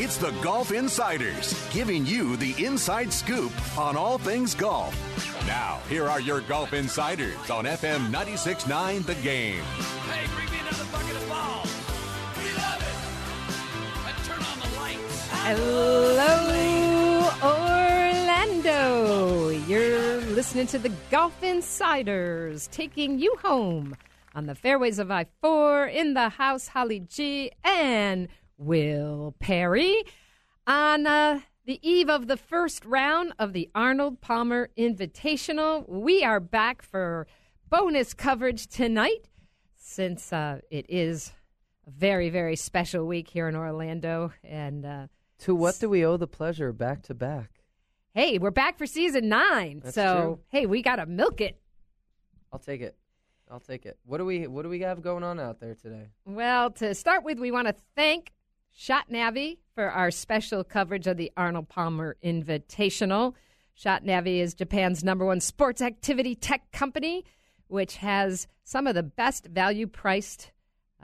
It's the Golf Insiders, giving you the inside scoop on all things golf. Now, here are your Golf Insiders on FM 96.9 The Game. Hey, bring me another bucket of balls. We love it. And turn on the lights. Hello, Orlando. You're listening to the Golf Insiders, taking you home on the fairways of I 4 in the house, Holly G and Will Perry. On uh, the eve of the first round of the Arnold Palmer Invitational, we are back for bonus coverage tonight since uh, it is a very, very special week here in Orlando. And uh, To what do we owe the pleasure back to back? hey, we're back for season nine. That's so, true. hey, we got to milk it. I'll take it. I'll take it. What do we What do we have going on out there today? Well, to start with, we want to thank Shot Navi for our special coverage of the Arnold Palmer Invitational. Shot Navi is Japan's number one sports activity tech company, which has some of the best value priced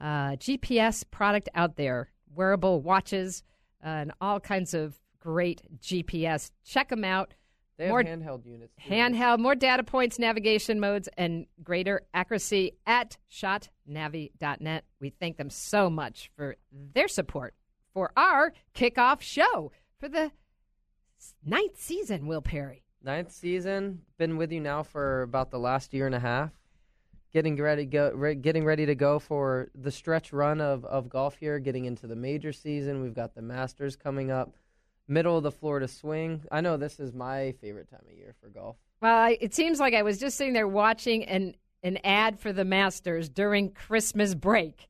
uh, GPS product out there wearable watches uh, and all kinds of great GPS. Check them out. They have More- handheld units. too. handheld, more data points, navigation modes, and greater accuracy at shotnavi.net. We thank them so much for their support for our kickoff show for the ninth season, Will Perry. Ninth season. Been with you now for about the last year and a half. Getting ready go. Re- getting ready to go for the stretch run of of golf here. Getting into the major season. We've got the Masters coming up. Middle of the Florida swing. I know this is my favorite time of year for golf. Well, I, it seems like I was just sitting there watching an, an ad for the Masters during Christmas break,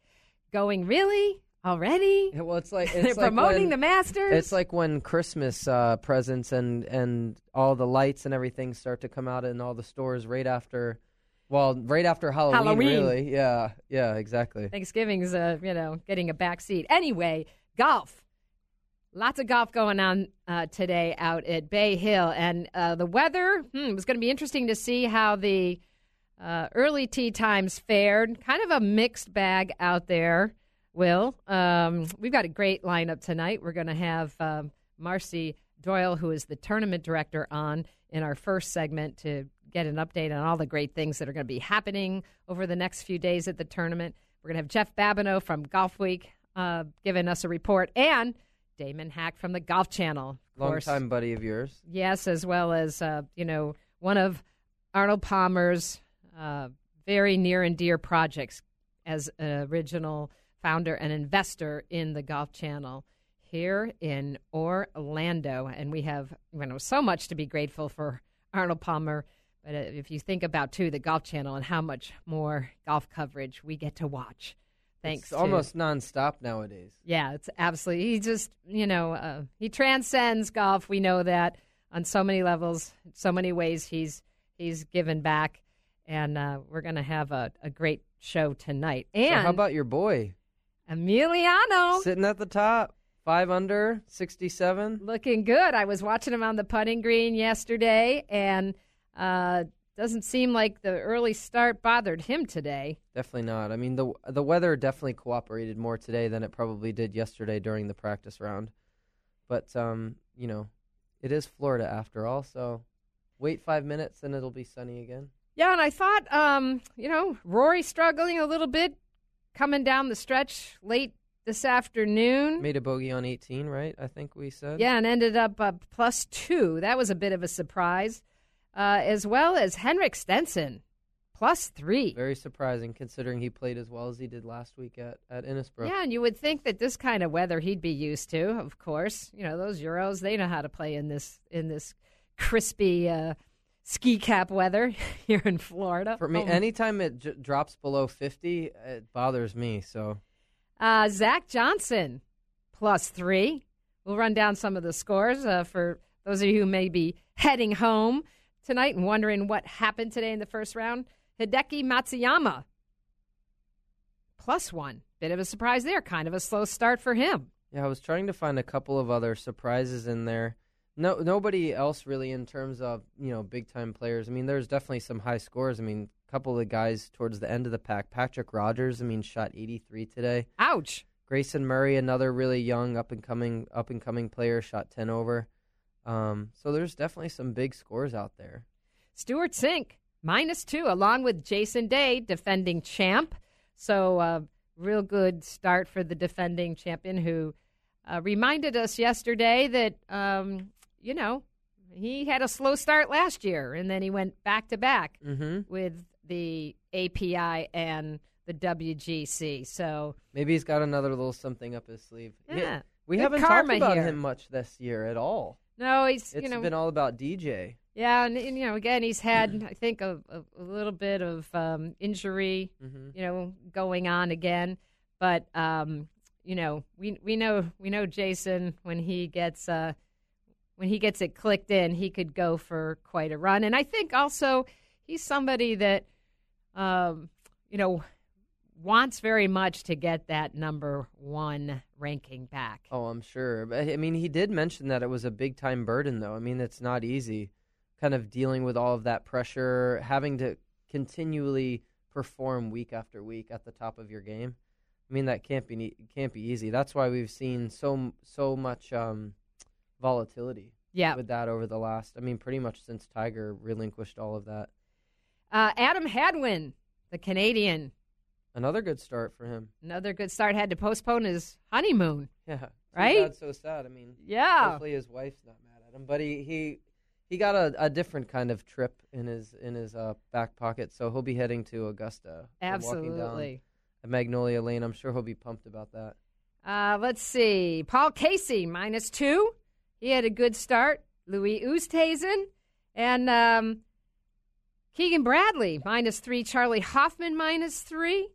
going, Really? Already? Yeah, Well, it's like it's They're like promoting when- the Masters? It's like when Christmas uh, presents and and all the lights and everything start to come out in all the stores right after, well, right after Halloween. Halloween. Really, yeah, yeah, exactly. Thanksgiving's, uh, you know, getting a back seat. Anyway, golf. Lots of golf going on uh, today out at Bay Hill. And uh, the weather, hmm, it was going to be interesting to see how the uh, early tee times fared. Kind of a mixed bag out there, Will. Um, we've got a great lineup tonight. We're going to have um, Marci Doyle, who is the tournament director, on in our first segment to get an update on all the great things that are going to be happening over the next few days at the tournament. We're going to have Jeff Babineau from Golfweek uh, giving us a report, and Damon Hack from the Golf Channel. Long time buddy of yours. Yes, as well as uh, you know one of Arnold Palmer's uh, very near and dear projects as an original founder and investor in the Golf Channel here in Orlando, and we have you know so much to be grateful for Arnold Palmer. But uh, if you think about too the Golf Channel and how much more golf coverage we get to watch, thanks It's to almost nonstop nowadays. yeah, it's absolutely. He just, you know, uh, he transcends golf. We know that on so many levels, so many ways. He's he's given back, and uh, we're going to have a, a great show tonight. So And how about your boy Emiliano sitting at the top, five under, sixty-seven? looking good. I was watching him on the putting green yesterday, and uh, doesn't seem like the early start bothered him today. Definitely not. I mean, the the weather definitely cooperated more today than it probably did yesterday during the practice round. But um, you know, it is Florida after all, so wait five minutes and it'll be sunny again. Yeah, and I thought, um, you know, Rory struggling a little bit coming down the stretch late this afternoon. Made a bogey on 18, right? I think we said. Yeah, and ended up uh, plus two. That was a bit of a surprise. Uh, as well as Henrik Stenson, plus three. Very surprising considering he played as well as he did last week at, at Innisbrook. Yeah, and you would think that this kind of weather he'd be used to. Of course, you know those Euros; they know how to play in this in this crispy uh, ski cap weather here in Florida. For me, Oh. anytime it j- drops below 50, it bothers me. So Uh, Zach Johnson, plus three. we'll run down some of the scores uh, for those of you who may be heading home tonight and wondering what happened today in the first round. Hideki Matsuyama, plus one. Bit of a surprise there. Kind of a slow start for him. Yeah, I was trying to find a couple of other surprises in there. No, nobody else really in terms of you know big time players. I mean, there's definitely some high scores. I mean, a couple of guys towards the end of the pack. Patrick Rodgers, I mean, shot 83 today. Ouch. Grayson Murray, another really young up and coming up and coming player, shot 10 over. Um, so there's definitely some big scores out there. Stewart Cink, minus two, along with Jason Day, defending champ. So uh, real good start for the defending champion who uh, reminded us yesterday that um, you know, he had a slow start last year, and then he went back to back Mm-hmm. with the API and the WGC. So Maybe he's got another little something up his sleeve. He- yeah, we Good haven't talked about here. him much this year at all. No, he's It's you know been all about DJ. yeah, and, and, you know again he's had I think a, a, a little bit of um, injury, Mm-hmm. you know, going on again, but um, you know we we know we know Jason when he gets uh, when he gets it clicked in, he could go for quite a run. And I think also he's somebody that, um, you know, wants very much to get that number one ranking back. Oh, I'm sure. But I mean, he did mention that it was a big time burden, though. I mean, it's not easy, kind of dealing with all of that pressure, having to continually perform week after week at the top of your game. I mean, that can't be can't be easy. That's why we've seen so so much um, volatility Yeah. with that over the last. I mean, pretty much since Tiger relinquished all of that. Uh, Adam Hadwin, the Canadian, Another good start for him. another good start, had to postpone his honeymoon. Yeah, Right? bad, so sad. I mean, Yeah. hopefully his wife's not mad at him, but he he he got a, a different kind of trip in his in his uh, back pocket, so he'll be heading to Augusta. and walking down Absolutely. at Magnolia Lane. I'm sure he'll be pumped about that. Uh, let's see. Paul Casey, minus two. He had a good start. Louis Oosthuizen. And um, Keegan Bradley, minus three. Charley Hoffman, minus three.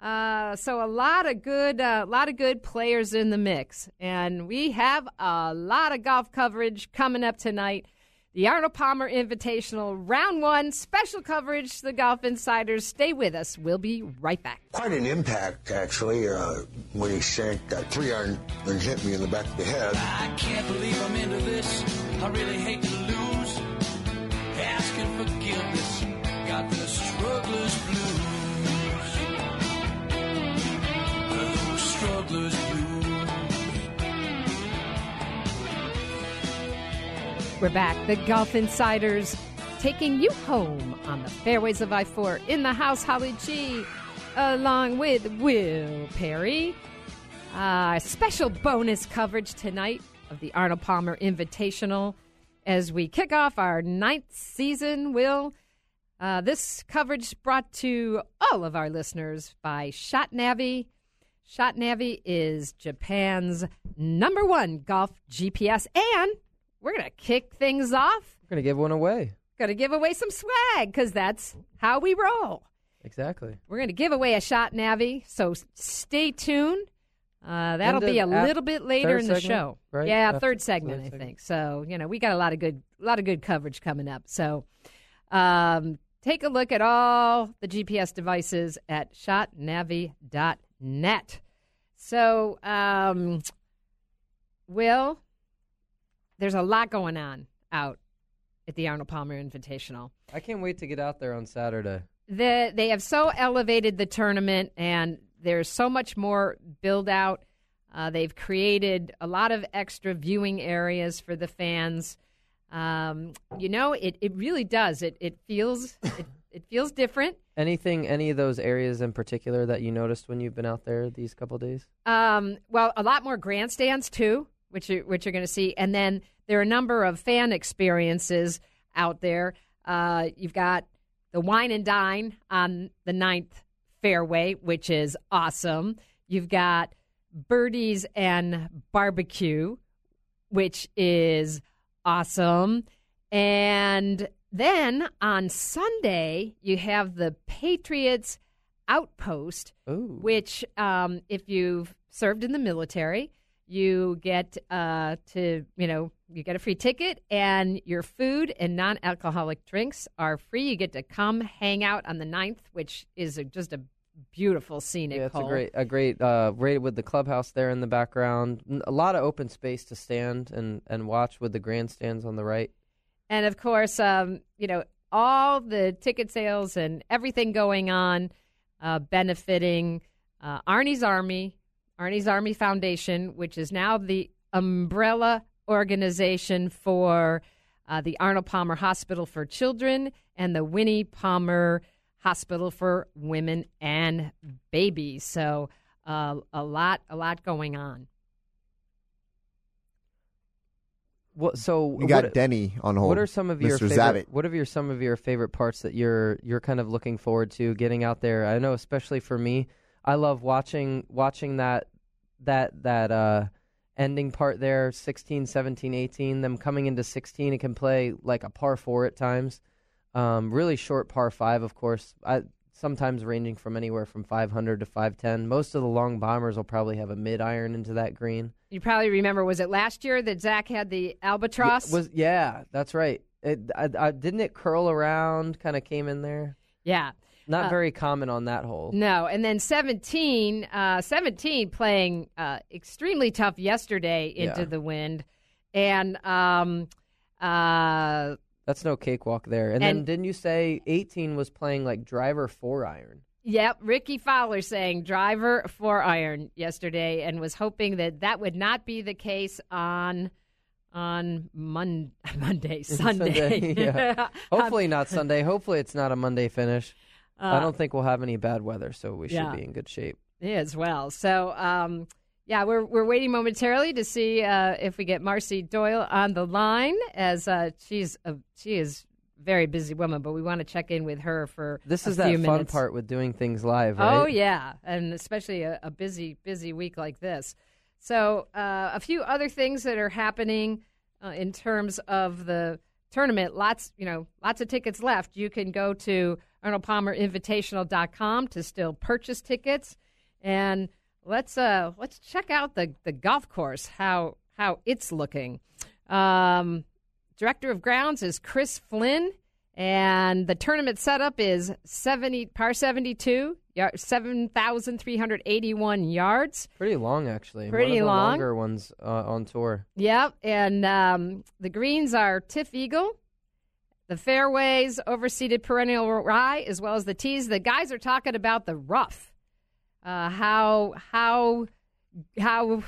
Uh, so a lot of good, a lot of good players in the mix, and we have a lot of golf coverage coming up tonight. The Arnold Palmer Invitational, round one, special coverage. The Golf Insiders, stay with us. We'll be right back. Quite an impact, actually, uh, when he sank that three iron and hit me in the back of the head. I can't believe I'm into this. I really hate to lose. Asking forgiveness. Got the We're back. The Golf Insiders taking you home on the fairways of I 4 in the house, Holly G, along with Will Perry. Uh, special bonus coverage tonight of the Arnold Palmer Invitational as we kick off our ninth season. Will, uh, this coverage brought to all of our listeners by ShotNavi. ShotNavi is Japan's number one golf GPS, and we're going to kick things off. We're gonna give one away. Going to give away some swag because that's how we roll. Exactly. We're going to give away a shot Navi, so stay tuned. Uh, that'll be a little bit later in the segment, show. right? Yeah, After- third segment, third I segment. think. So you know, we got a lot of good, a lot of good coverage coming up. So um, take a look at all the GPS devices at shotnavi.net. So, um, Will, there's a lot going on out at the Arnold Palmer Invitational. I can't wait to get out there on Saturday. the they have so elevated the tournament and there's so much more build out. Uh, they've created a lot of extra viewing areas for the fans. Um, you know it, it really does. It, it feels it, it feels different. Anything, any of those areas in particular that you noticed when you've been out there these couple days? Um, well, a lot more grandstands too, which you, which you're going to see, and then there are a number of fan experiences out there. Uh, you've got the wine and dine on the ninth fairway, which is awesome. You've got birdies and barbecue, which is awesome, and then on Sunday you have the Patriots outpost Ooh. which, um, if you've served in the military, you get uh, to you know you get a free ticket and your food and non-alcoholic drinks are free. You get to come hang out on the 9th, which is a, just a beautiful scenic Yeah, it's a great, a great, uh, right with the clubhouse there in the background. a lot of open space to stand and, and watch with the grandstands on the right. And of course, um, you know, all the ticket sales and everything going on uh, benefiting uh, Arnie's Army, Arnie's Army Foundation, which is now the umbrella organization for uh, the Arnold Palmer Hospital for Children and the Winnie Palmer Hospital for Women and Babies. So uh, a lot, a lot going on. What, so We got what, Denny on hold. What are some of your favorite, Zavitt. What are your some of your favorite parts that you're you're kind of looking forward to getting out there? I know, especially for me, I love watching watching that that that uh, ending part there, 16, 17, 18, Them coming into sixteen, it can play like a par four at times. Um, really short par five, of course. I sometimes ranging from anywhere from five hundred to five ten. Most of the long bombers will probably have a mid iron into that green. You probably remember, was it last year that Zach had the albatross? Yeah, was yeah, that's right. It I, I, didn't it curl around, kind of came in there. yeah. Not Uh, very common on that hole. No, and then 17, uh, 17 playing uh, extremely tough yesterday into Yeah. the wind. And um, uh, That's no cakewalk there. And, then didn't you say 18 was playing like driver four iron? yep, Rickie Fowler saying driver four iron yesterday and was hoping that that would not be the case on on Mon- Monday, Sunday. Sunday, yeah. Hopefully not Sunday. Hopefully it's not a Monday finish. I don't think we'll have any bad weather, so we Uh, yeah. should be in good shape. as well. So, um, yeah, we're we're waiting momentarily to see uh, if we get Marci Doyle on the line, as uh, she's a, she is a very busy woman, but we want to check in with her for This is that few fun part with doing things live, right? Oh yeah, and especially a, a busy busy week like this. So, uh, a few other things that are happening uh, in terms of the tournament. Lots, you know, lots of tickets left. You can go to ArnoldPalmerInvitational.com to still purchase tickets, and let's uh, let's check out the the golf course how how it's looking. Um, Director of grounds is Chris Flynn, and the tournament setup is seventy par seventy two, seven thousand three hundred eighty one yards. Pretty long, actually. Pretty One of the long. longer ones uh, on tour. Yep, and um, the greens are TifEagle. The fairways, overseeded perennial rye, as well as the tees. The guys are talking about the rough, uh, how how how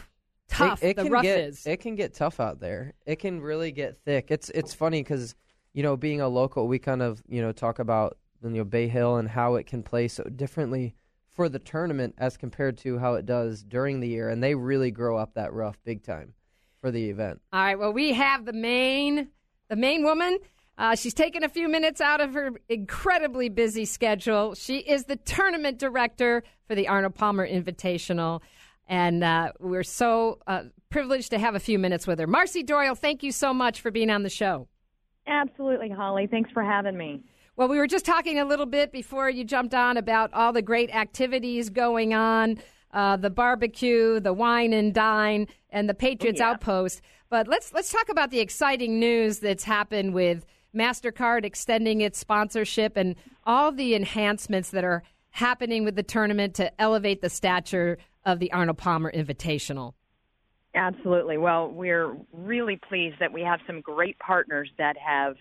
tough it, it the can rough get, is. It can get tough out there. It can really get thick. It's it's funny because you know being a local, we kind of you know talk about you know Bay Hill and how it can play so differently for the tournament as compared to how it does during the year, and they really grow up that rough big time for the event. All right. Well, we have the main the main woman. Uh, she's taken a few minutes out of her incredibly busy schedule. She is the tournament director for the Arnold Palmer Invitational, and uh, we're so uh, privileged to have a few minutes with her. Marci Doyle, thank you so much for being on the show. Absolutely, Holly. Thanks for having me. Well, we were just talking a little bit before you jumped on about all the great activities going on uh, the barbecue, the wine and dine, and the Patriots yeah. Outpost. But let's let's talk about the exciting news that's happened with Mastercard extending its sponsorship and all the enhancements that are happening with the tournament to elevate the stature of the Arnold Palmer Invitational. Absolutely. Well, we're really pleased that we have some great partners that have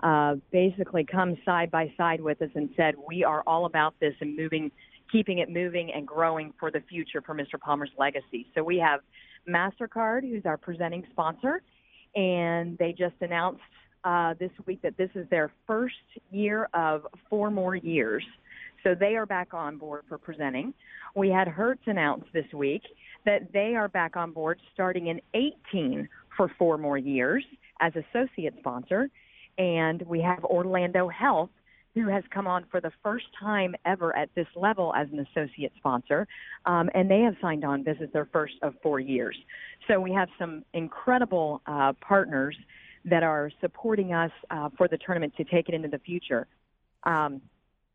uh, basically come side by side with us and said we are all about this and moving, keeping it moving and growing for the future for Mr. Palmer's legacy. So we have Mastercard, who's our presenting sponsor, and they just announced uh, this week that this is their first year of four more years. So they are back on board for presenting. We had Hertz announce this week that they are back on board starting in 18 for four more years as associate sponsor. And we have Orlando Health, who has come on for the first time ever at this level as an associate sponsor. Um, and they have signed on. This is their first of four years. So we have some incredible uh, partners that are supporting us uh, for the tournament to take it into the future. Um,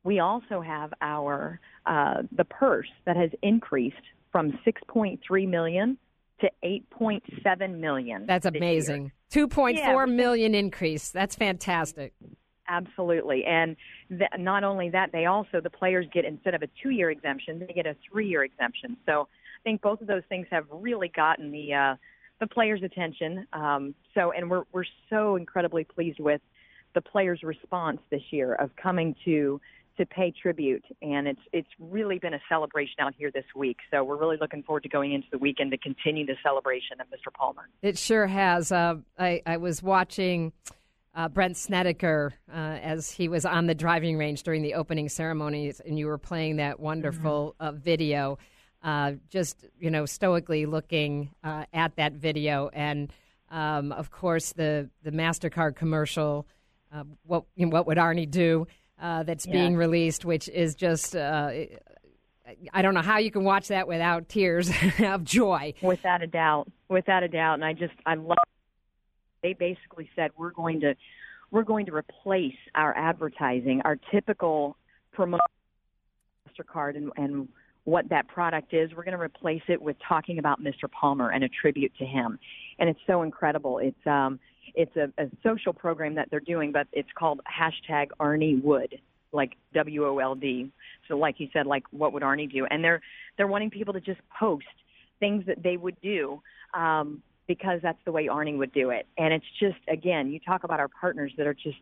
we also have our uh, the purse that has increased from 6.3 million to 8.7 million. That's year. amazing. Two point four Yeah, million increase. That's fantastic. Absolutely. And th- not only that, they also, the players get, instead of a two year exemption, they get a three year exemption. So I think both of those things have really gotten the, uh, the players' attention. Um, so, and we're, we're so incredibly pleased with the players' response this year of coming to, to pay tribute. And it's, it's really been a celebration out here this week. So we're really looking forward to going into the weekend to continue the celebration of Mr. Palmer. It sure has. Uh, I, I was watching uh, Brandt Snedeker uh, as he was on the driving range during the opening ceremonies, and you were playing that wonderful uh, video. Uh, just you know, stoically looking uh, at that video, and um, of course the the Mastercard commercial. Uh, what you know, what would Arnie do? Uh, that's being released, which is just. Uh, I don't know how you can watch that without tears of joy. Without a doubt, without a doubt, and I just I love. They basically said we're going to we're going to replace our advertising, our typical promotion Mastercard and, and what that product is. We're going to replace it with talking about Mr. Palmer and a tribute to him, and it's so incredible. It's um it's a, a social program that they're doing, but it's called hashtag Arnie Wood, like W O L D. So, like you said, like what would Arnie do? And they're they're wanting people to just post things that they would do um, because that's the way Arnie would do it. And it's just again, you talk about our partners that are just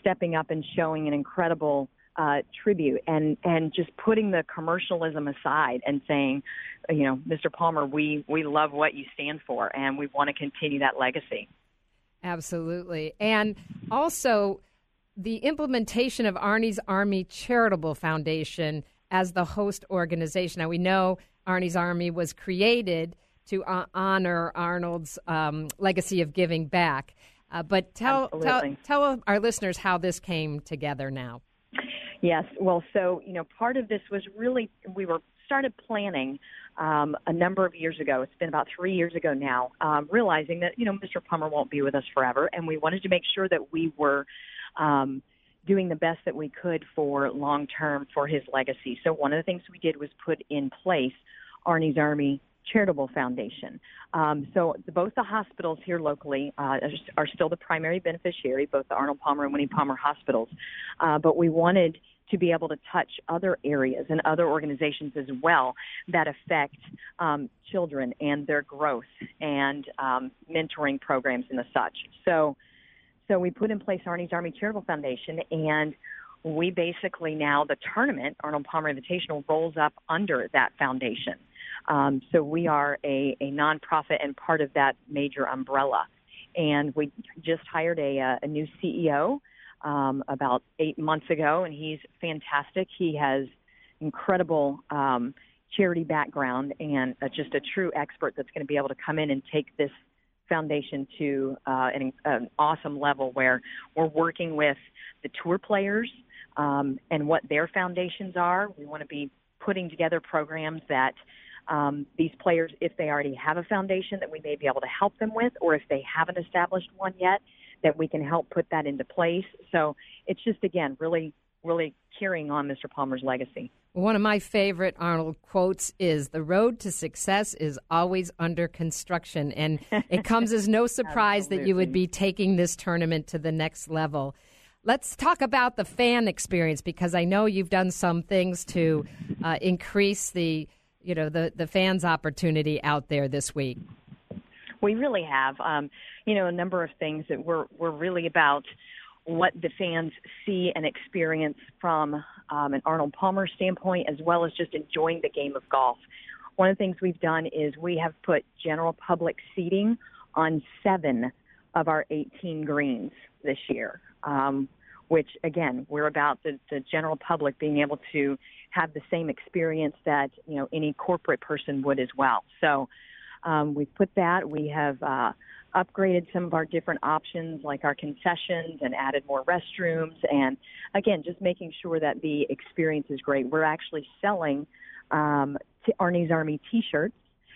stepping up and showing an incredible uh, tribute and and just putting the commercialism aside and saying, you know, Mr. Palmer, we we love what you stand for and we want to continue that legacy. Absolutely. And also the implementation of Arnie's Army Charitable Foundation as the host organization. Now, we know Arnie's Army was created to uh, honor Arnold's um, legacy of giving back. Uh, but tell, tell, tell our listeners how this came together now. Yes. Well, so, you know, part of this was really, we were started planning um, a number of years ago. It's been about three years ago now, um, realizing that, you know, Mr. Palmer won't be with us forever. And we wanted to make sure that we were um, doing the best that we could for long term for his legacy. So one of the things we did was put in place Arnie's Army Charitable Foundation. Um, so both the hospitals here locally uh, are, are still the primary beneficiary, both the Arnold Palmer and Winnie Palmer hospitals. Uh, but we wanted to be able to touch other areas and other organizations as well that affect um, children and their growth and um, mentoring programs and the such. So, so we put in place Arnie's Army Charitable Foundation, and we basically now the tournament Arnold Palmer Invitational rolls up under that foundation. Um, so we are a, a nonprofit and part of that major umbrella. And we just hired a, uh, a new CEO um, about eight months ago, and he's fantastic. He has incredible um, charity background and uh, just a true expert that's going to be able to come in and take this foundation to uh, an, an awesome level where we're working with the tour players um, and what their foundations are. We want to be putting together programs that um, these players, if they already have a foundation, that we may be able to help them with, or if they haven't established one yet, that we can help put that into place. So it's just, again, really, really carrying on Mr. Palmer's legacy. One of my favorite Arnold quotes is The road to success is always under construction. And it comes as no surprise that you would be taking this tournament to the next level. Let's talk about the fan experience because I know you've done some things to uh, increase the you know the the fans opportunity out there this week. We really have, um, you know, a number of things that we're we're really about what the fans see and experience from um, an Arnold Palmer standpoint, as well as just enjoying the game of golf. One of the things we've done is we have put general public seating on seven of our 18 greens this year. Um, which again, we're about the, the general public being able to have the same experience that you know any corporate person would as well. So um, we've put that. We have uh, upgraded some of our different options, like our concessions, and added more restrooms. And again, just making sure that the experience is great. We're actually selling um, t- Arnie's Army T-shirts,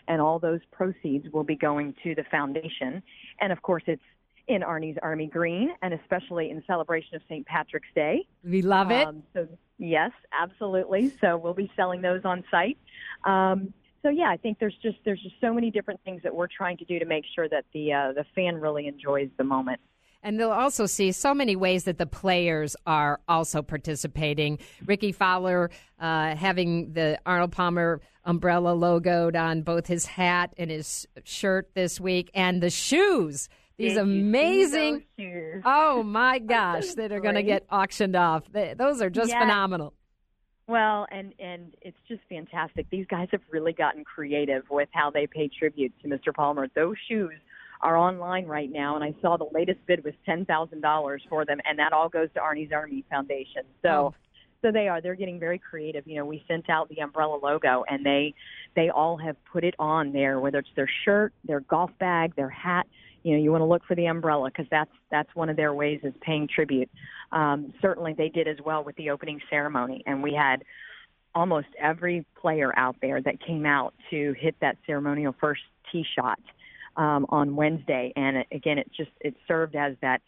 and all those proceeds will be going to the foundation. And of course, it's in Arnie's Army Green, and especially in celebration of St. Patrick's Day. We love it. Um, so yes, absolutely. So we'll be selling those on site. Um, so yeah, I think there's just there's just so many different things that we're trying to do to make sure that the uh, the fan really enjoys the moment. And they'll also see so many ways that the players are also participating. Rickie Fowler uh, having the Arnold Palmer umbrella logoed on both his hat and his shirt this week, and the shoes. These amazing. shoes? Oh my gosh, that are going to get auctioned off. They, those are just Yes. phenomenal. Well, and and it's just fantastic. These guys have really gotten creative with how they pay tribute to Mr. Palmer. Those shoes are online right now, and I saw the latest bid was ten thousand dollars for them, and that all goes to Arnie's Army Foundation. So. Oh. So they are. They're getting very creative. You know, we sent out the umbrella logo, and they they all have put it on there, whether it's their shirt, their golf bag, their hat. You know, you want to look for the umbrella because that's that's one of their ways is paying tribute. Um, certainly, they did as well with the opening ceremony, and we had almost every player out there that came out to hit that ceremonial first tee shot um, on Wednesday. And it, again, it just it served as that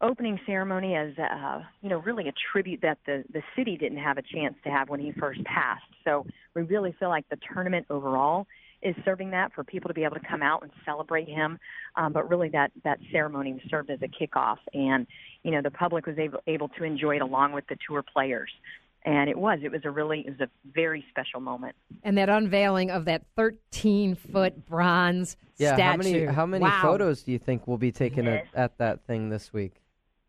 opening ceremony as uh, you know really a tribute that the the city didn't have a chance to have when he first passed. So we really feel like the tournament overall is serving that for people to be able to come out and celebrate him. Um, but really, that that ceremony served as a kickoff, and you know the public was able able to enjoy it along with the tour players. And it was it was a really it was a very special moment. And that unveiling of that 13 foot bronze Yeah, statue. how many how many Wow. photos do you think will be taken Yes. at, at that thing this week?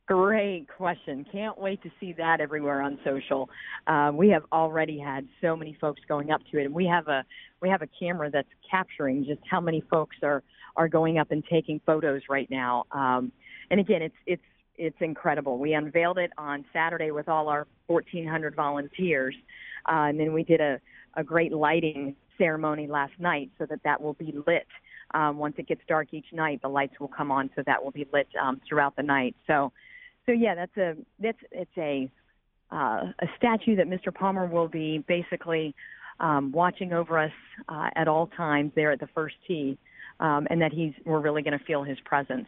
Great question. Can't wait to see that everywhere on social. Uh, we have already had so many folks going up to it, and we have a we have a camera that's capturing just how many folks are are going up and taking photos right now. Um, and again, it's it's it's incredible. We unveiled it on Saturday with all our 1,400 volunteers, uh, and then we did a a great lighting ceremony last night so that that will be lit. Um, once it gets dark each night, the lights will come on, so that will be lit um, throughout the night. So so yeah, that's a that's it's a uh, a statue that Mr. Palmer will be basically um, watching over us uh, at all times there at the first tee, um, and that he's we're really going to feel his presence.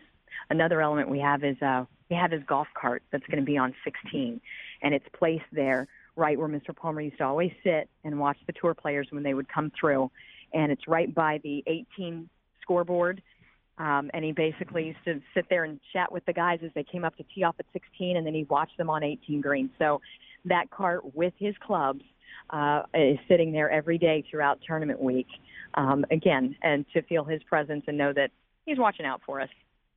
Another element we have is uh, we have his golf cart that's going to be on 16, and it's placed there right where Mr. Palmer used to always sit and watch the tour players when they would come through, and it's right by the 18 scoreboard um, and he basically used to sit there and chat with the guys as they came up to tee off at 16, and then he watched them on 18 green. So that cart with his clubs uh, is sitting there every day throughout tournament week. Um, again, and to feel his presence and know that he's watching out for us.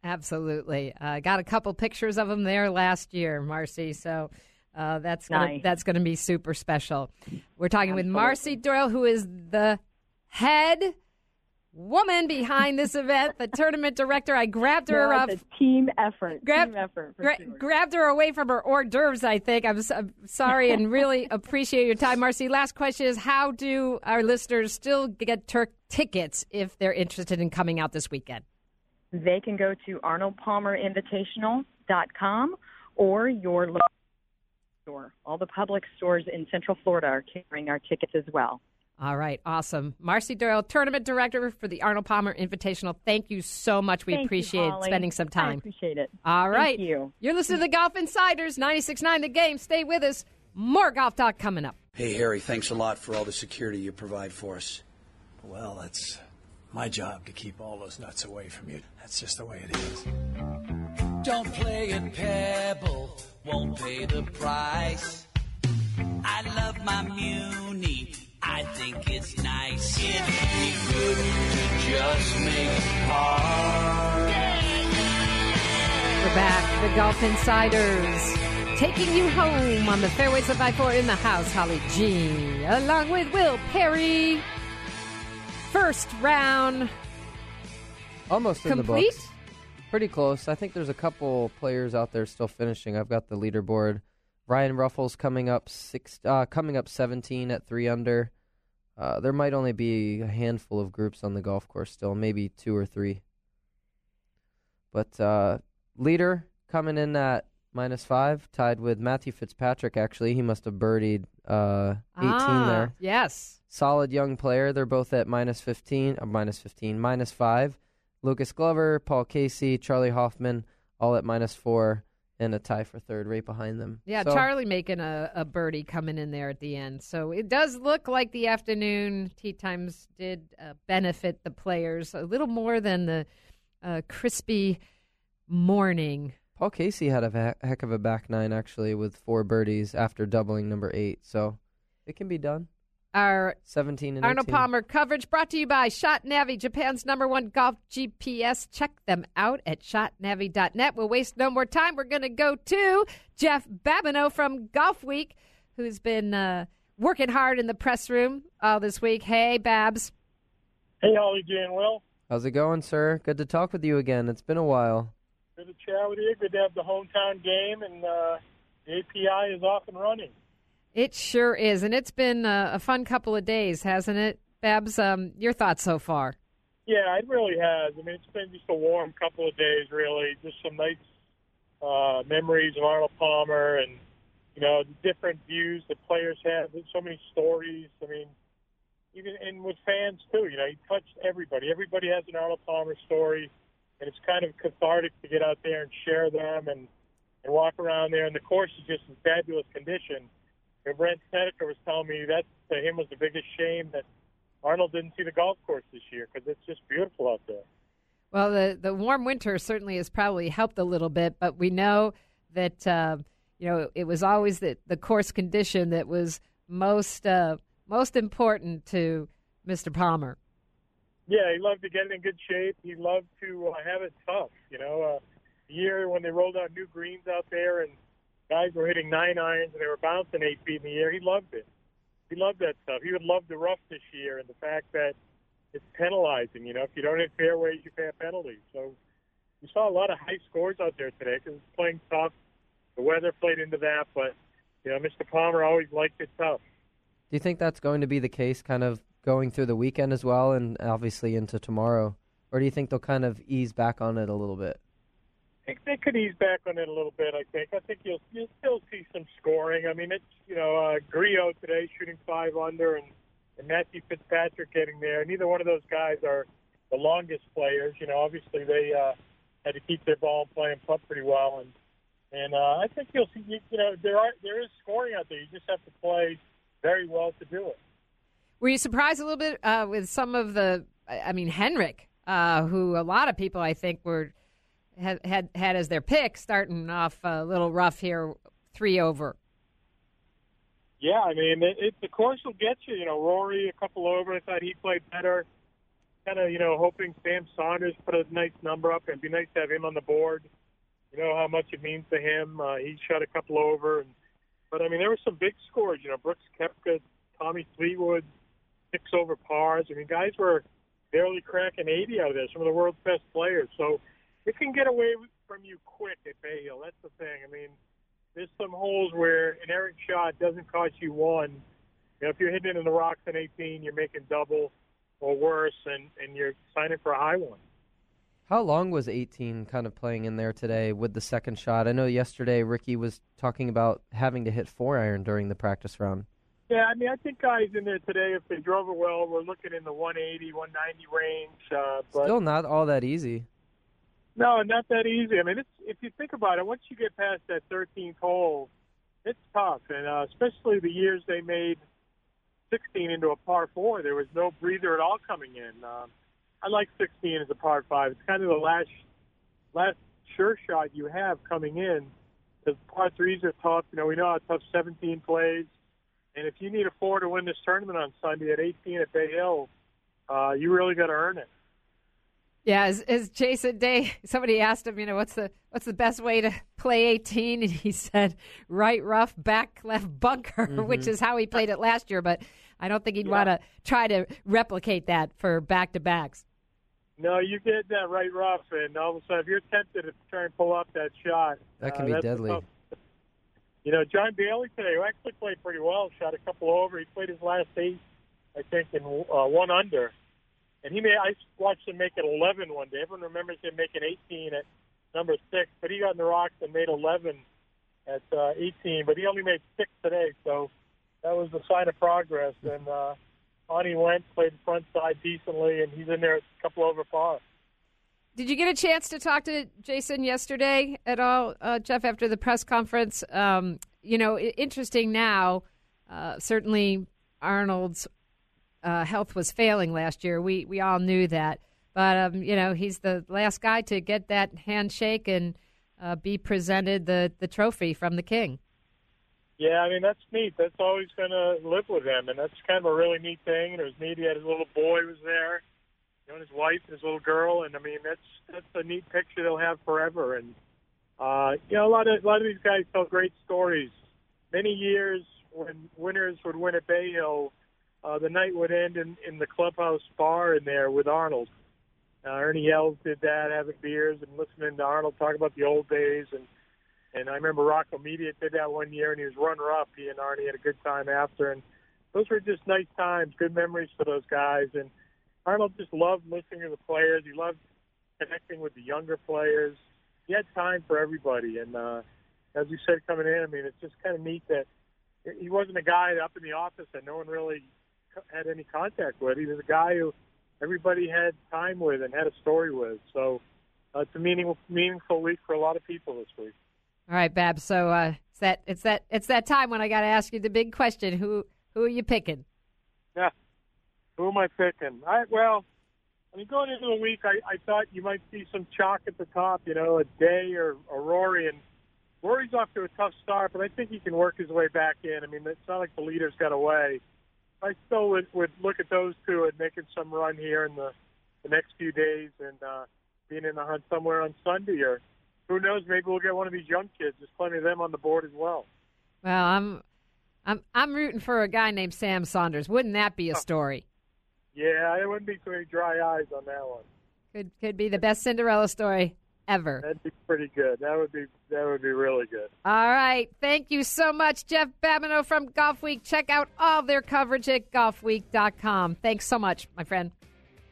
Absolutely. I uh, got a couple pictures of him there last year, Marci. So uh, that's gonna, Nice. that's going to be super special. We're talking with Absolutely. Marci Doyle, who is the head woman behind this event, the tournament director. I grabbed her No, up. a team effort. Grab- team effort. For Gra- sure. grabbed her away from her hors d'oeuvres, I think. I'm, I'm sorry and really appreciate your time. Marci, last question is how do our listeners still get Turk tickets if they're interested in coming out this weekend? They can go to arnoldpalmerinvitational.com or your local store. All the public stores in Central Florida are carrying our tickets as well. All right, awesome. Marci Doyle, tournament director for the Arnold Palmer Invitational. Thank you so much. We Thank you, appreciate Holly. spending some time. I time. appreciate it. All right. Thank you. You're listening to the Golf Insiders, 96.9 The Game. Stay with us. More Golf Talk coming up. Hey, Harry, thanks a lot for all the security you provide for us. Well, it's my job to keep all those nuts away from you. That's just the way it is. Don't play at Pebble, won't pay the price. I love my Muni, I think it's nice. It'd be good to just make par. We're back. The Golf Insiders taking you home on the fairways of I-4 in the house. Holly G, along with Will Perry. First round Almost in complete. the books. Pretty close. I think there's a couple players out there still finishing. I've got the leaderboard. Ryan Ruffels coming up six, uh, coming up 17 at three under. Uh, there might only be a handful of groups on the golf course still, maybe two or three. But uh, leader coming in at minus five, tied with Matthew Fitzpatrick. Actually, he must have birdied uh, 18 ah, there Yes. solid young player. They're both at minus 15, uh, minus 15, minus 5. Lucas Glover, Paul Casey, Charley Hoffman, all at minus 4. And a tie for third right behind them. Yeah, So- Charley making a, a birdie coming in there at the end. So it does look like the afternoon tee times did uh, benefit the players a little more than the uh, crispy morning. Paul Casey had a heck of a back nine actually with four birdies after doubling number eight. So it can be done. Our 17 and Arnold 18. Palmer coverage brought to you by Shot Navi, Japan's number one golf GPS. Check them out at shotnavi.net. We'll waste no more time. We're going to go to Jeff Babineau from Golfweek, who's been uh, working hard in the press room all this week. Hey, Babs. Hey, Holly Jan Will. How's it going, sir? Good to talk with you again. It's been a while. Good to chat with you. Good to have the hometown game, and uh, the API is off and running. It sure is, and it's been a, a fun couple of days, hasn't it, Babs? Um, your thoughts so far? Yeah, it really has. I mean, it's been just a warm couple of days, really. Just some nice uh, memories of Arnold Palmer and, you know, the different views that players have. There's so many stories. I mean, even and with fans, too. You know, he touched everybody. Everybody has an Arnold Palmer story, and it's kind of cathartic to get out there and share them and, and walk around there. And the course is just in fabulous condition. And Brandt Snedeker was telling me that to him was the biggest shame that Arnold didn't see the golf course this year because it's just beautiful out there. Well, the, the warm winter certainly has probably helped a little bit, but we know that uh, you know it was always the, the course condition that was most uh, most important to Mr. Palmer. Yeah, he loved to get in good shape. He loved to uh, have it tough. You know, uh, the year when they rolled out new greens out there and guys were hitting nine irons and they were bouncing eight feet in the air, he loved it. He loved that stuff. He would love the rough this year and the fact that it's penalizing. You know, if you don't hit fairways, you pay a penalty. So we saw a lot of high scores out there today because it's playing tough. The weather played into that, but you know, Mr. Palmer always liked it tough. Do you think that's going to be the case kind of going through the weekend as well and obviously into tomorrow? Or do you think they'll kind of ease back on it a little bit? Think they could ease back on it a little bit. I think. I think you'll you'll still see some scoring. I mean, it's you know uh, Grillo today shooting five under, and, and Matthew Fitzpatrick getting there. Neither one of those guys are the longest players. You know, obviously they uh, had to keep their ball and play and putt pretty well, and and uh, I think you'll see. You, you know, there are there is scoring out there. You just have to play very well to do it. Were you surprised a little bit uh, with some of the? I mean, Henrik, uh, who a lot of people I think were had had, had as their pick, starting off a little rough here, three over. Yeah, I mean, it, it, the course will get you. You know, Rory a couple over. I thought he played better. Kind of, you know, hoping Sam Saunders put a nice number up. It'd be nice to have him on the board. You know how much it means to him. Uh, he shot a couple over, and but I mean, there were some big scores. You know, Brooks Koepka, Tommy Fleetwood, six over pars. I mean, guys were barely cracking 80 out of there. Some of the world's best players. So it can get away from you quick at Bay Hill. That's the thing. I mean, there's some holes where an errant shot doesn't cost you one. You know, if you're hitting it in the rocks in 18, you're making double or worse, and and you're signing for a high one. How long was 18 kind of playing in there today with the second shot? I know yesterday Rickie was talking about having to hit four iron during the practice round. Yeah, I mean, I think guys in there today, if they drove it well, we're looking in the 180, 190 range. Uh, but Still not all that easy. No, not that easy. I mean, it's if you think about it, once you get past that 13th hole, it's tough, and uh, especially the years they made 16 into a par four, there was no breather at all coming in. Um, I like 16 as a par five. It's kind of the last last sure shot you have coming in because par threes are tough. You know, we know how tough 17 plays, and if you need a four to win this tournament on Sunday at 18 at Bay Hill, uh, you really got to earn it. Yeah, as, as Jason Day, somebody asked him, you know, what's the what's the best way to play 18, and he said right rough, back left bunker, which is how he played it last year. But I don't think he'd want to try to replicate that for back to backs. No, you get that right rough, and all of a sudden, if you're tempted to try and pull up that shot, That can uh, be deadly. tough- You know, John Daly today, who actually played pretty well, shot a couple over. He played his last eight, I think, in uh, one under, and he made. I watched him make it 11 one day. Everyone remembers him making 18 at number six, but he got in the rocks and made 11 at uh, 18. But he only made six today, so that was a sign of progress. And uh, on he went, played front side decently, and he's in there a couple over par. did you get a chance to talk to Jason yesterday at all, uh, Jeff, after the press conference? Um, you know, interesting now. Uh, certainly, Arnold's uh, health was failing last year. We we all knew that, but um, you know, he's the last guy to get that handshake and uh, be presented the the trophy from the king. Yeah, I mean that's neat. That's always going to live with him, and that's kind of a really neat thing. And it was neat. He had his little boy was there, you know, and his wife and his little girl, and I mean that's that's a neat picture they'll have forever. And uh, you know, a lot of a lot of these guys tell great stories. Many years when winners would win at Bay Hill, uh, the night would end in, in the clubhouse bar in there with Arnold. Uh, Ernie Els did that, having beers and listening to Arnold talk about the old days and and I remember Rocco Mediate did that one year, and he was runner up. He and Arnie had a good time after, and those were just nice times, good memories for those guys. And Arnold just loved listening to the players. He loved connecting with the younger players. He had time for everybody, and uh, as you said coming in, I mean, it's just kind of neat that he wasn't a guy up in the office that no one really had any contact with. He was a guy who everybody had time with and had a story with. So uh, it's a meaningful, meaningful week for a lot of people this week. All right, Bab. So uh, it's that it's that it's that time when I got to ask you the big question: who who are you picking? Yeah, who am I picking? I well, I mean, going into the week, I, I thought you might see some chalk at the top. You know, a Day or a Rory, and Rory's off to a tough start, but I think he can work his way back in. I mean, it's not like the leaders got away. I still would, would look at those two and making some run here in the the next few days and uh, being in the hunt somewhere on Sunday or who knows? Maybe we'll get one of these young kids. There's plenty of them on the board as well. Well, I'm, I'm, I'm rooting for a guy named Sam Saunders. Wouldn't that be a story? Yeah, it wouldn't be too many dry eyes on that one. Could could be the best Cinderella story ever. That'd be pretty good. That would be that would be really good. All right. Thank you so much, Jeff Babineau from Golfweek. Check out all their coverage at golfweek.com. Thanks so much, my friend.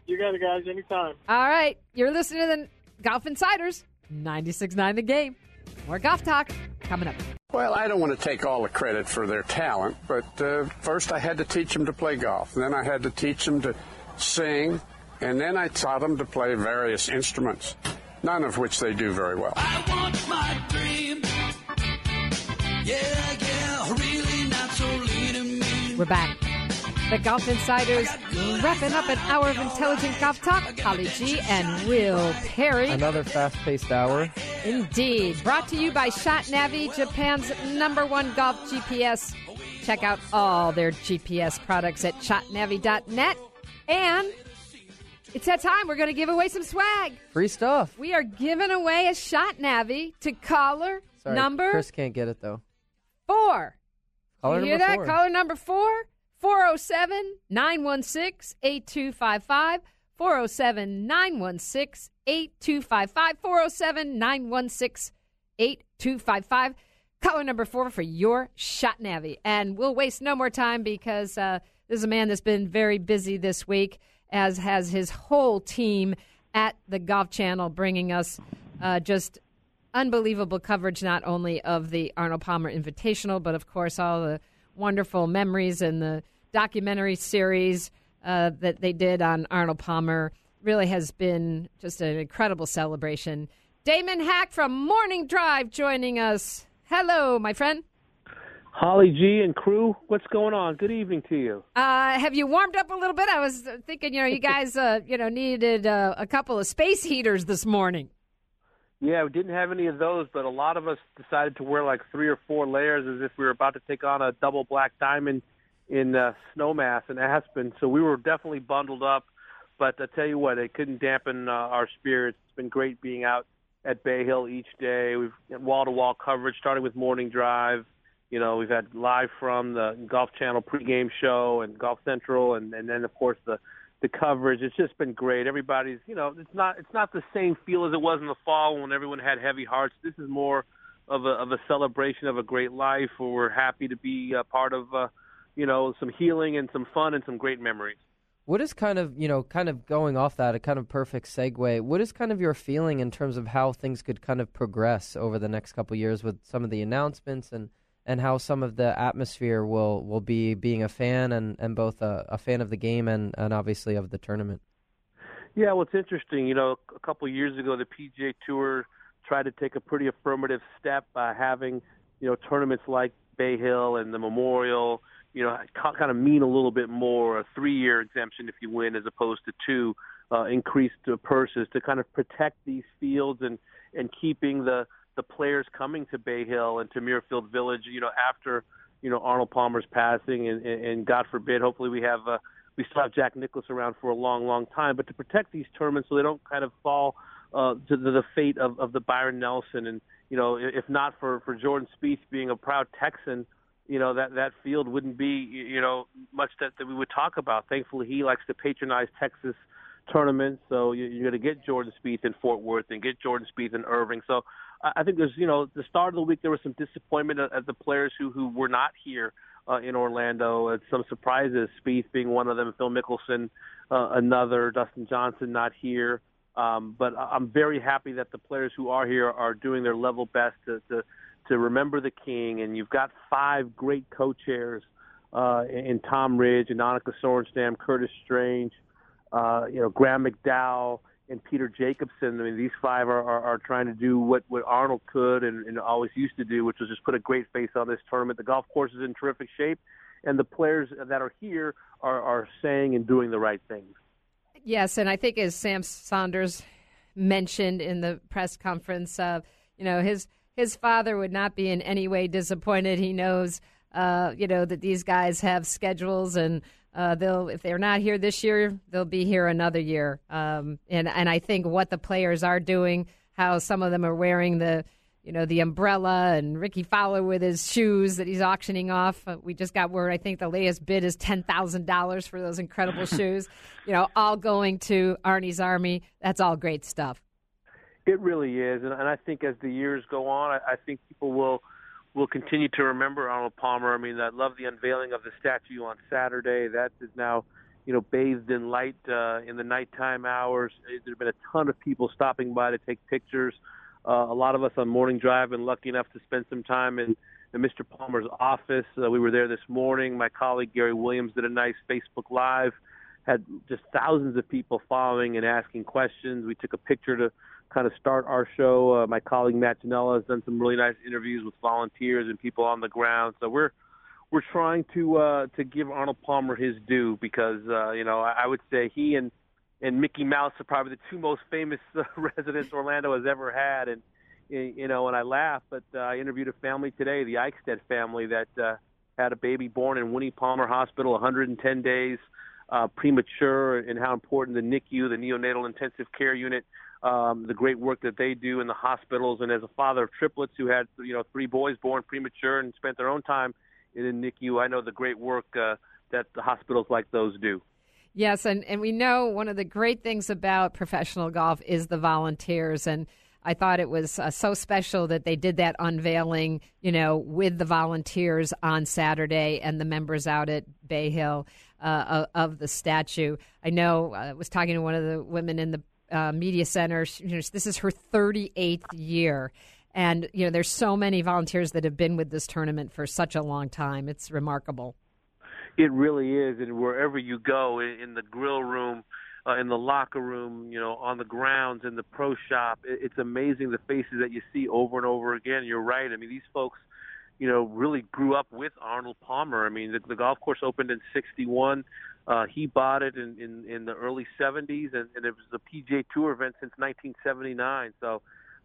You got it, guys. Anytime. All right. You're listening to the Golf Insiders. 96.9 the game. More golf talk coming up. Well, I don't want to take all the credit for their talent, but uh, first I had to teach them to play golf. Then I had to teach them to sing, and then I taught them to play various instruments, none of which they do very well. I want my dream. Yeah, yeah, really not so leading me. We're back. The Golf Insiders wrapping up an hour of intelligent golf talk. Holly G and Will Perry. Another fast paced hour. Indeed. Brought to you by Shot Navi, Japan's number one golf GPS. Check out all their GPS products at shotnavi.net. And it's that time. We're going to give away some swag. Free stuff. We are giving away a Shot Navi to caller Sorry, number Chris can't get it though. four. Caller you hear that? four. Caller number four, 407 916 8255. 407 916 8255. 407 916 8255. Caller number four for your shot Navi. And we'll waste no more time because uh, this is a man that's been very busy this week, as has his whole team at the Golf Channel, bringing us uh, just unbelievable coverage not only of the Arnold Palmer Invitational, but of course all the wonderful memories and the documentary series uh, that they did on Arnold Palmer. Really has been just an incredible celebration. Damon Hack from Morning Drive joining us. Hello, my friend. Holly G and crew, what's going on? Good evening to you. Uh, have you warmed up a little bit? I was thinking, you know, you guys, uh, you know, needed uh, a couple of space heaters this morning. Yeah, we didn't have any of those, but a lot of us decided to wear like three or four layers as if we were about to take on a double black diamond in uh, Snowmass in Aspen. So we were definitely bundled up. But I tell you what, it couldn't dampen uh, our spirits. It's been great being out at Bay Hill each day. We've wall-to-wall coverage, starting with Morning Drive. You know, we've had live from the Golf Channel pregame show and Golf Central, and, and then of course the the coverage. It's just been great. Everybody's, you know, it's not it's not the same feel as it was in the fall when everyone had heavy hearts. This is more of a of a celebration of a great life, where we're happy to be a part of, uh, you know, some healing and some fun and some great memories. What is kind of, you know, kind of going off that, a kind of perfect segue. What is kind of your feeling in terms of how things could kind of progress over the next couple years with some of the announcements and, and how some of the atmosphere will, will be being a fan and, and both a, a fan of the game and, and obviously of the tournament? Yeah, well, it's interesting. You know, a couple of years ago, the PGA Tour tried to take a pretty affirmative step by having, you know, tournaments like Bay Hill and the Memorial, you know, kind of mean a little bit more, a three-year exemption if you win as opposed to two, uh, increased purses to kind of protect these fields and and keeping the the players coming to Bay Hill and to Muirfield Village, you know, after you know Arnold Palmer's passing, and, and, and God forbid, hopefully we have uh, we still have Jack Nicklaus around for a long, long time. But to protect these tournaments so they don't kind of fall uh, to the, the fate of, of the Byron Nelson, and you know, if not for for Jordan Spieth being a proud Texan, you know that that field wouldn't be you know much that, that we would talk about. Thankfully, he likes to patronize Texas tournaments, so you, you're going to get Jordan Spieth in Fort Worth and get Jordan Spieth in Irving. So I think there's you know the start of the week there was some disappointment at, the players who who were not here uh, in Orlando. Some surprises, Spieth being one of them, Phil Mickelson uh, another, Dustin Johnson not here. Um, but I'm very happy that the players who are here are doing their level best to to, to remember the king. And you've got five great co-chairs uh, in Tom Ridge Annika Sorenstam, Curtis Strange, uh, you know Graeme McDowell and Peter Jacobsen. I mean, these five are, are, are trying to do what, what Arnold could and, and always used to do, which was just put a great face on this tournament. The golf course is in terrific shape, and the players that are here are, are saying and doing the right things. Yes, and I think as Sam Saunders mentioned in the press conference, uh, you know, his his father would not be in any way disappointed. He knows, uh, you know, that these guys have schedules and uh, they'll if they're not here this year, they'll be here another year. Um, and and I think what the players are doing, how some of them are wearing the you know the umbrella and Rickie Fowler with his shoes that he's auctioning off. Uh, we just got word. I think the latest bid is ten thousand dollars for those incredible shoes. You know, all going to Arnie's Army. That's all great stuff. It really is, and, and I think as the years go on, I, I think people will we'll continue to remember Arnold Palmer. I mean, I love the unveiling of the statue on Saturday. That is now, you know, bathed in light uh, in the nighttime hours. There's been a ton of people stopping by to take pictures. Uh, a lot of us on morning drive and lucky enough to spend some time in, in Mr. Palmer's office. Uh, we were there this morning. My colleague Gary Williams did a nice Facebook Live. Had just thousands of people following and asking questions. We took a picture to kind of start our show. Uh, my colleague Matt Ginella has done some really nice interviews with volunteers and people on the ground. So we're we're trying to uh, to give Arnold Palmer his due because uh, you know I, I would say he and and Mickey Mouse are probably the two most famous uh, residents Orlando has ever had. And you know, and I laugh, but uh, I interviewed a family today, the Eichstedt family that uh, had a baby born in Winnie Palmer Hospital, 110 days uh, premature, and how important the NICU, the neonatal intensive care unit, um, the great work that they do in the hospitals. And as a father of triplets who had you know three boys born premature and spent their own time in the NICU, I know the great work uh, that the hospitals like those do. Yes, and, and we know one of the great things about professional golf is the volunteers. And I thought it was uh, so special that they did that unveiling, you know, with the volunteers on Saturday and the members out at Bay Hill uh, of, the statue. I know uh, I was talking to one of the women in the uh, media center. You know, this is her 38th year. And, you know, there's so many volunteers that have been with this tournament for such a long time. It's remarkable. It really is. And wherever you go, in, the grill room, uh, in the locker room, you know, on the grounds, in the pro shop, it, it's amazing the faces that you see over and over again. You're right. I mean, these folks, you know, really grew up with Arnold Palmer. I mean, the, the golf course opened in '61. Uh, he bought it in, in, in the early 70s, and, and it was a PGA Tour event since 1979. So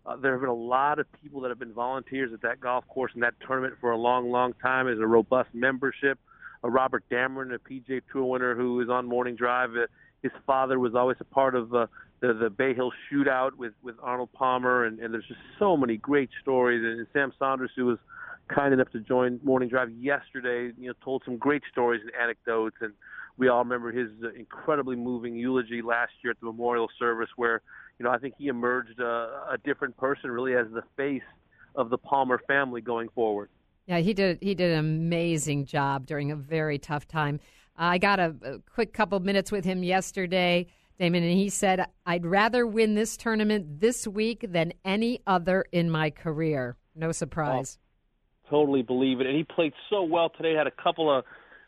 uh, there have been a lot of people that have been volunteers at that golf course and that tournament for a long, long time. as a robust membership. Uh, Robert Damron, a PGA Tour winner who is on Morning Drive, uh, his father was always a part of uh, the the Bay Hill Shootout with with Arnold Palmer, and, and there's just so many great stories. And Sam Saunders, who was kind enough to join Morning Drive yesterday, you know, told some great stories and anecdotes and we all remember his uh, incredibly moving eulogy last year at the memorial service, where you know I think he emerged uh, a different person, really as the face of the Palmer family going forward. Yeah, he did. He did an amazing job during a very tough time. I got a, a quick couple minutes with him yesterday, Damon, and he said, "I'd rather win this tournament this week than any other in my career." No surprise. Oh, totally believe it, and he played so well today. Had a couple of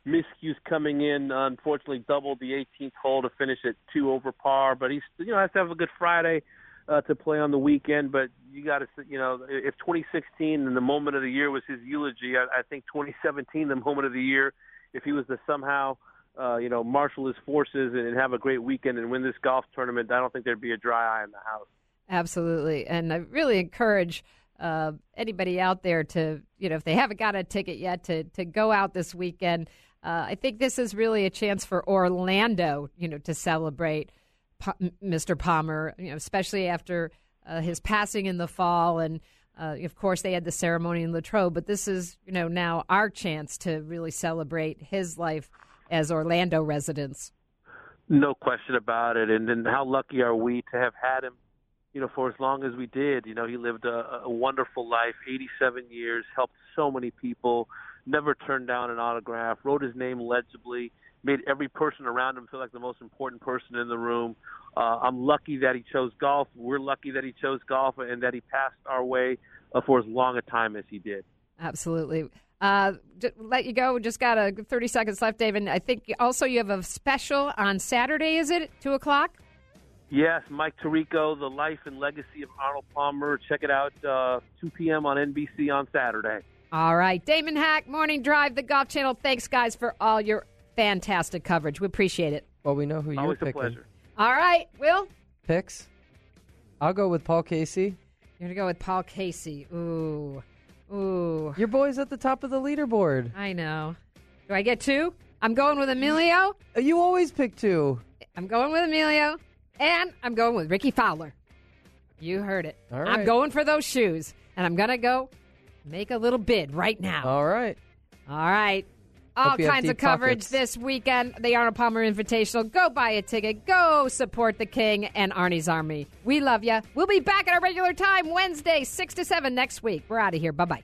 miscues coming in. Unfortunately, doubled the 18th hole to finish at two over par. But he's you know has to have a good Friday uh, to play on the weekend. But you got to you know if 2016 and the moment of the year was his eulogy, I, I think 2017 the moment of the year. If he was to somehow uh, you know marshal his forces and, and have a great weekend and win this golf tournament, I don't think there'd be a dry eye in the house. Absolutely, and I really encourage uh, anybody out there to, you know, if they haven't got a ticket yet, to to go out this weekend. Uh, I think this is really a chance for Orlando, you know, to celebrate Mr. Palmer, you know, especially after uh, his passing in the fall, and uh, of course they had the ceremony in Latrobe. But this is, you know, now our chance to really celebrate his life as Orlando residents. No question about it, and, and how lucky are we to have had him you know, for as long as we did. You know, he lived a, a wonderful life, 87 years, helped so many people, never turned down an autograph, wrote his name legibly, made every person around him feel like the most important person in the room. Uh, I'm lucky that he chose golf. We're lucky that he chose golf and that he passed our way uh, for as long a time as he did. Absolutely. Uh, let you go. Just got a 30 seconds left, David. I think also you have a special on Saturday. Is it two o'clock? Yes, Mike Tirico, The Life and Legacy of Arnold Palmer. Check it out, uh, 2 p.m. on NBC on Saturday. All right. Damon Hack, Morning Drive, the Golf Channel. Thanks, guys, for all your fantastic coverage. We appreciate it. Well, we know who Always you're picking. a pleasure. All right, Will? Picks? I'll go with Paul Casey. You're going to go with Paul Casey. Ooh. Ooh. Your boy's at the top of the leaderboard. I know. Do I get two? I'm going with Emilio. You always pick two. I'm going with Emilio. And I'm going with Rickie Fowler. You heard it. All right. I'm going for those shoes. And I'm going to go make a little bid right now. All right. All right. All Hope you have kinds of coverage pockets. this weekend. The Arnold Palmer Invitational. Go buy a ticket. Go support the King and Arnie's Army. We love you. We'll be back at our regular time Wednesday, 6 to 7 next week. We're out of here. Bye bye.